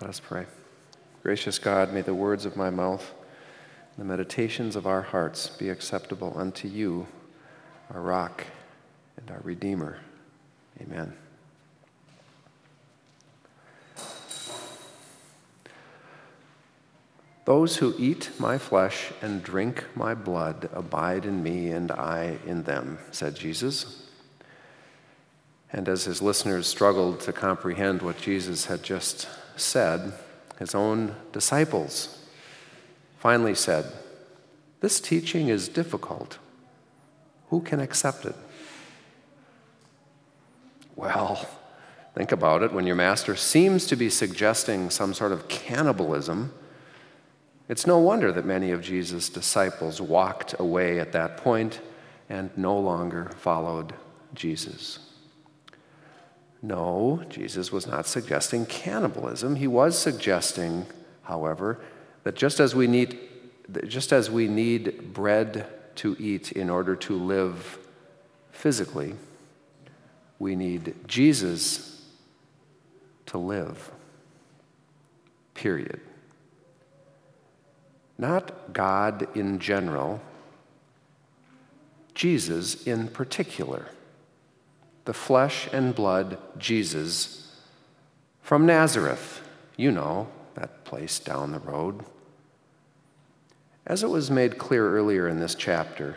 Let us pray. Gracious God, may the words of my mouth, the meditations of our hearts be acceptable unto you, our rock and our Redeemer. Amen. Those who eat my flesh and drink my blood abide in me and I in them, said Jesus. And as his listeners struggled to comprehend what Jesus had just said, his own disciples finally said, This teaching is difficult. Who can accept it? Well, think about it. When your master seems to be suggesting some sort of cannibalism, it's no wonder that many of Jesus' disciples walked away at that point and no longer followed Jesus. No, Jesus was not suggesting cannibalism. He was suggesting, however, that just as we need, just as we need bread to eat in order to live physically, we need Jesus to live. Period not God in general, Jesus in particular. The flesh and blood Jesus from Nazareth, you know, that place down the road. As it was made clear earlier in this chapter,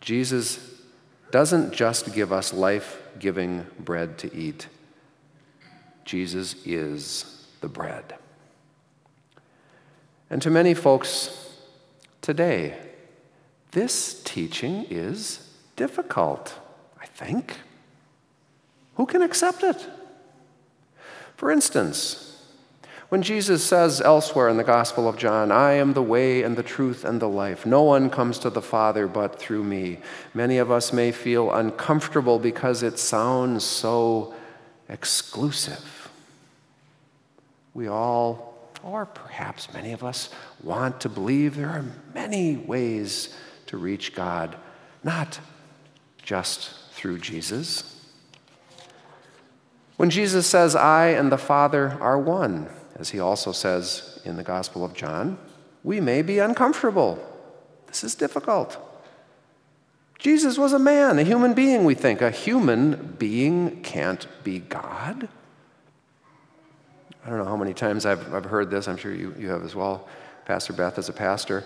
Jesus doesn't just give us life giving bread to eat, Jesus is the bread. And to many folks today, this teaching is difficult, I think. Who can accept it? For instance, when Jesus says elsewhere in the Gospel of John, I am the way and the truth and the life, no one comes to the Father but through me, many of us may feel uncomfortable because it sounds so exclusive. We all or perhaps many of us want to believe there are many ways to reach God, not just through Jesus. When Jesus says, I and the Father are one, as he also says in the Gospel of John, we may be uncomfortable. This is difficult. Jesus was a man, a human being, we think. A human being can't be God. I don't know how many times I've, I've heard this, I'm sure you, you have as well, Pastor Beth as a pastor,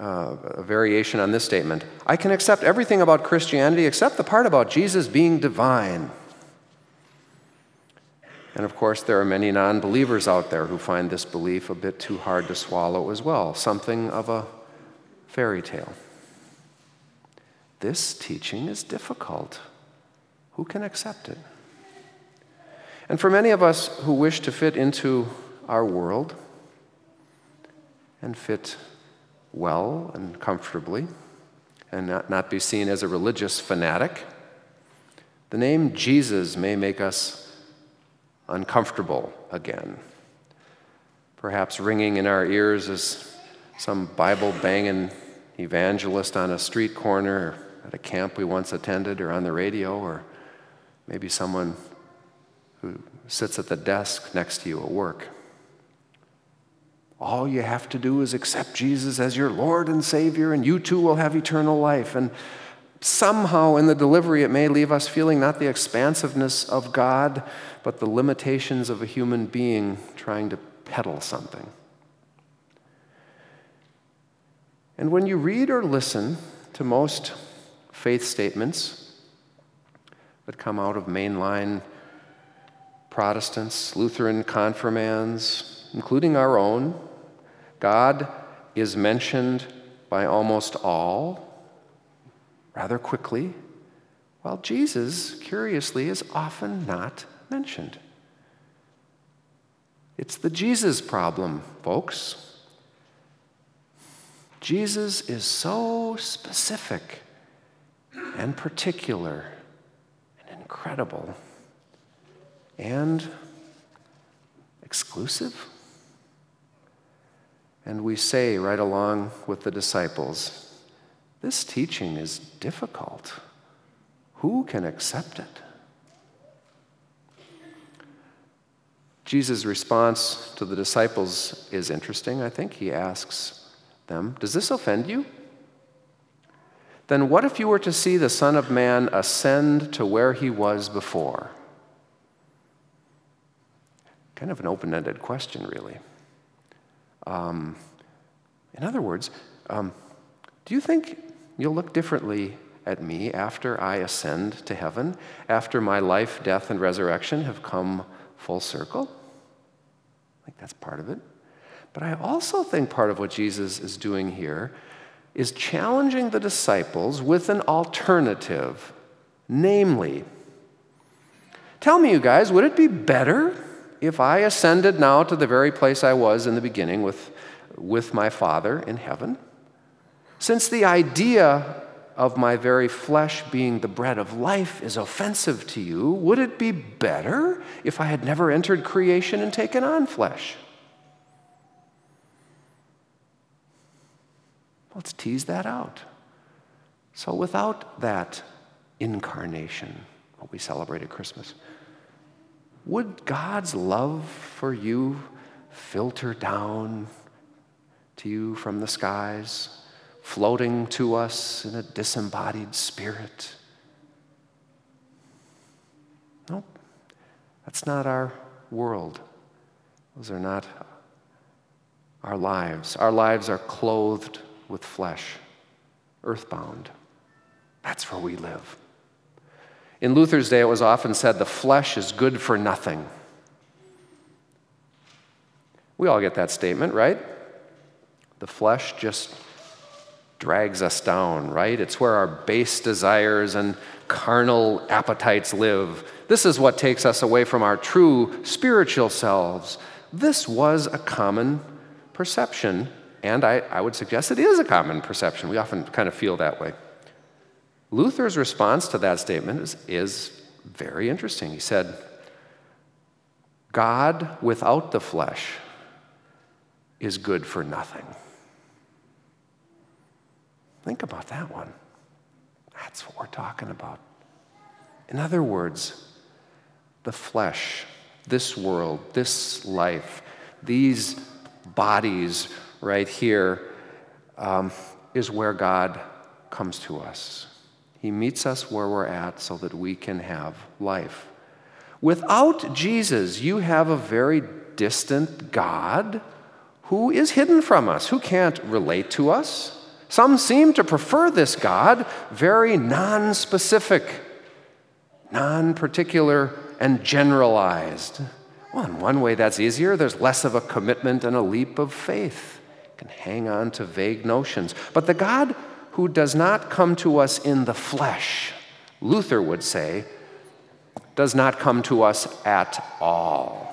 uh, a variation on this statement I can accept everything about Christianity except the part about Jesus being divine. And of course, there are many non believers out there who find this belief a bit too hard to swallow as well, something of a fairy tale. This teaching is difficult. Who can accept it? And for many of us who wish to fit into our world and fit well and comfortably and not, not be seen as a religious fanatic, the name Jesus may make us uncomfortable again. Perhaps ringing in our ears is some Bible banging evangelist on a street corner at a camp we once attended or on the radio, or maybe someone who sits at the desk next to you at work. All you have to do is accept Jesus as your Lord and Savior, and you too will have eternal life. And somehow in the delivery, it may leave us feeling not the expansiveness of God, but the limitations of a human being trying to peddle something. And when you read or listen to most faith statements that come out of mainline Protestants, Lutheran confirmands, including our own, God is mentioned by almost all rather quickly, while Jesus, curiously, is often not mentioned. It's the Jesus problem, folks. Jesus is so specific and particular and incredible and exclusive. And we say right along with the disciples, this teaching is difficult. Who can accept it? Jesus' response to the disciples is interesting, I think. He asks them, Does this offend you? Then what if you were to see the Son of Man ascend to where he was before? Kind of an open ended question, really. Um, in other words, um, do you think you'll look differently at me after I ascend to heaven, after my life, death, and resurrection have come full circle? Think that's part of it. But I also think part of what Jesus is doing here is challenging the disciples with an alternative. Namely, tell me, you guys, would it be better if I ascended now to the very place I was in the beginning with, with my Father in heaven? Since the idea of my very flesh being the bread of life is offensive to you, would it be better if I had never entered creation and taken on flesh? Let's tease that out. So, without that incarnation, what we celebrate at Christmas, would God's love for you filter down to you from the skies, floating to us in a disembodied spirit? Nope. That's not our world. Those are not our lives. Our lives are clothed with flesh, earthbound. That's where we live. In Luther's day, it was often said the flesh is good for nothing. We all get that statement, right? The flesh just drags us down, right? It's where our base desires and carnal appetites live. This is what takes us away from our true spiritual selves. This was a common perception and I, I would suggest it is a common perception. We often kind of feel that way. Luther's response to that statement is, is very interesting. He said, God without the flesh is good for nothing. Think about that one. That's what we're talking about. In other words, the flesh, this world, this life, these bodies right here um, is where God comes to us. He meets us where we're at so that we can have life. Without Jesus, you have a very distant God who is hidden from us, who can't relate to us. Some seem to prefer this God, very non specific, non particular, and generalized. Well, in one way, that's easier. There's less of a commitment and a leap of faith can hang on to vague notions. But the God who does not come to us in the flesh, Luther would say, does not come to us at all.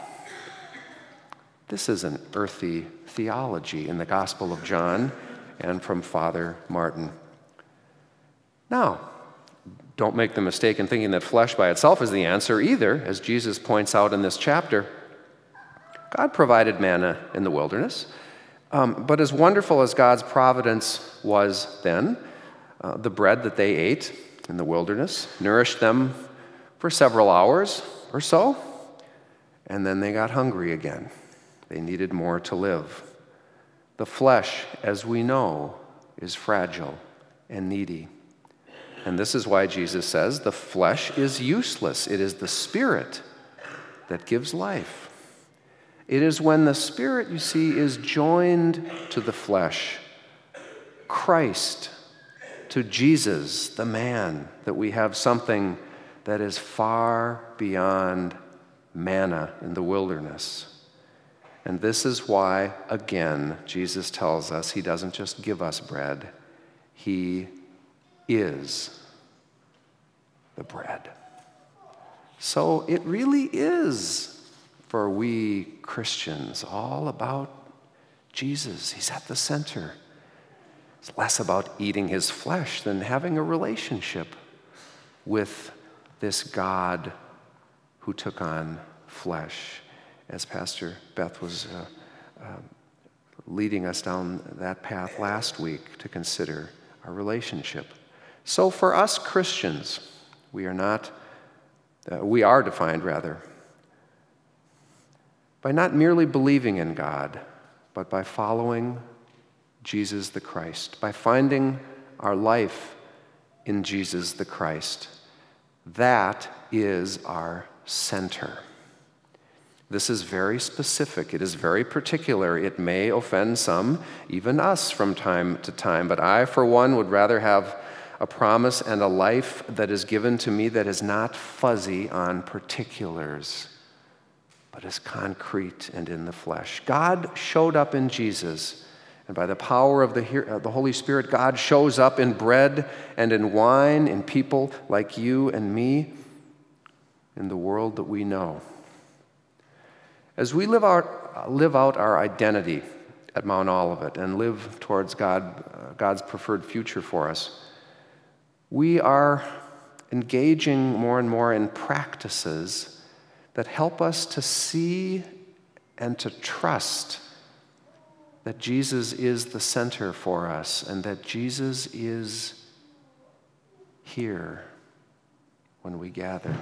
This is an earthy theology in the Gospel of John and from Father Martin. Now, don't make the mistake in thinking that flesh by itself is the answer either, as Jesus points out in this chapter. God provided manna in the wilderness. Um, but as wonderful as God's providence was then, uh, the bread that they ate in the wilderness nourished them for several hours or so, and then they got hungry again. They needed more to live. The flesh, as we know, is fragile and needy. And this is why Jesus says the flesh is useless, it is the spirit that gives life. It is when the Spirit, you see, is joined to the flesh, Christ, to Jesus, the man, that we have something that is far beyond manna in the wilderness. And this is why, again, Jesus tells us he doesn't just give us bread, he is the bread. So it really is for we Christians all about Jesus. He's at the center. It's less about eating his flesh than having a relationship with this God who took on flesh, as Pastor Beth was uh, uh, leading us down that path last week to consider our relationship. So, for us Christians, we are not, uh, we are defined rather by not merely believing in God, but by following Jesus the Christ, by finding our life in Jesus the Christ. That is our center. This is very specific. It is very particular. It may offend some, even us, from time to time. But I, for one, would rather have a promise and a life that is given to me that is not fuzzy on particulars, but is concrete and in the flesh. God showed up in Jesus. And by the power of the, uh, the Holy Spirit, God shows up in bread and in wine, in people like you and me, in the world that we know. As we live out, live out our identity at Mount Olivet and live towards God, uh, God's preferred future for us, we are engaging more and more in practices that help us to see and to trust that Jesus is the center for us and that Jesus is here when we gather.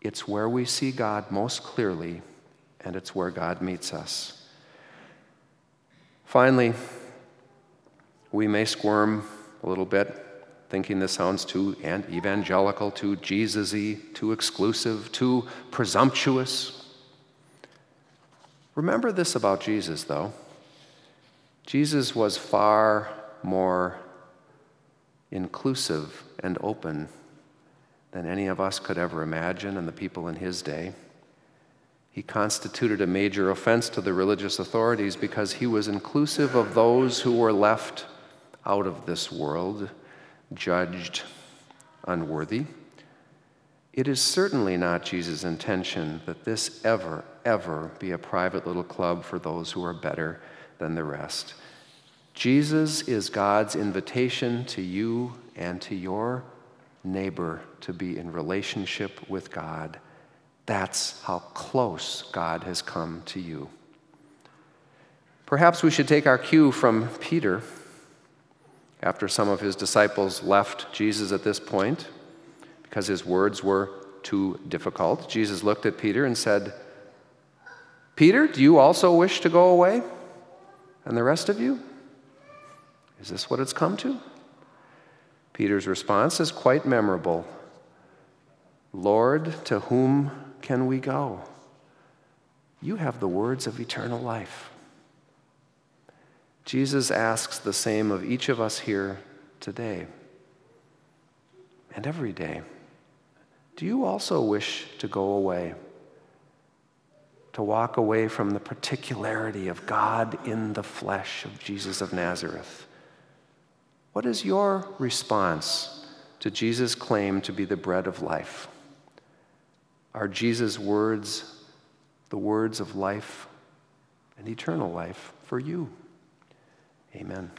It's where we see God most clearly, and it's where God meets us. Finally, we may squirm a little bit, thinking this sounds too evangelical, too Jesus y, too exclusive, too presumptuous. Remember this about Jesus, though. Jesus was far more inclusive and open than any of us could ever imagine and the people in his day. He constituted a major offense to the religious authorities because he was inclusive of those who were left out of this world, judged unworthy. It is certainly not Jesus' intention that this ever, ever be a private little club for those who are better than the rest. Jesus is God's invitation to you and to your neighbor to be in relationship with God. That's how close God has come to you. Perhaps we should take our cue from Peter after some of his disciples left Jesus at this point because his words were too difficult. Jesus looked at Peter and said, Peter, do you also wish to go away? And the rest of you? Is this what it's come to? Peter's response is quite memorable Lord, to whom can we go? You have the words of eternal life. Jesus asks the same of each of us here today and every day. Do you also wish to go away? To walk away from the particularity of God in the flesh of Jesus of Nazareth? What is your response to Jesus' claim to be the bread of life? Are Jesus' words the words of life and eternal life for you? Amen.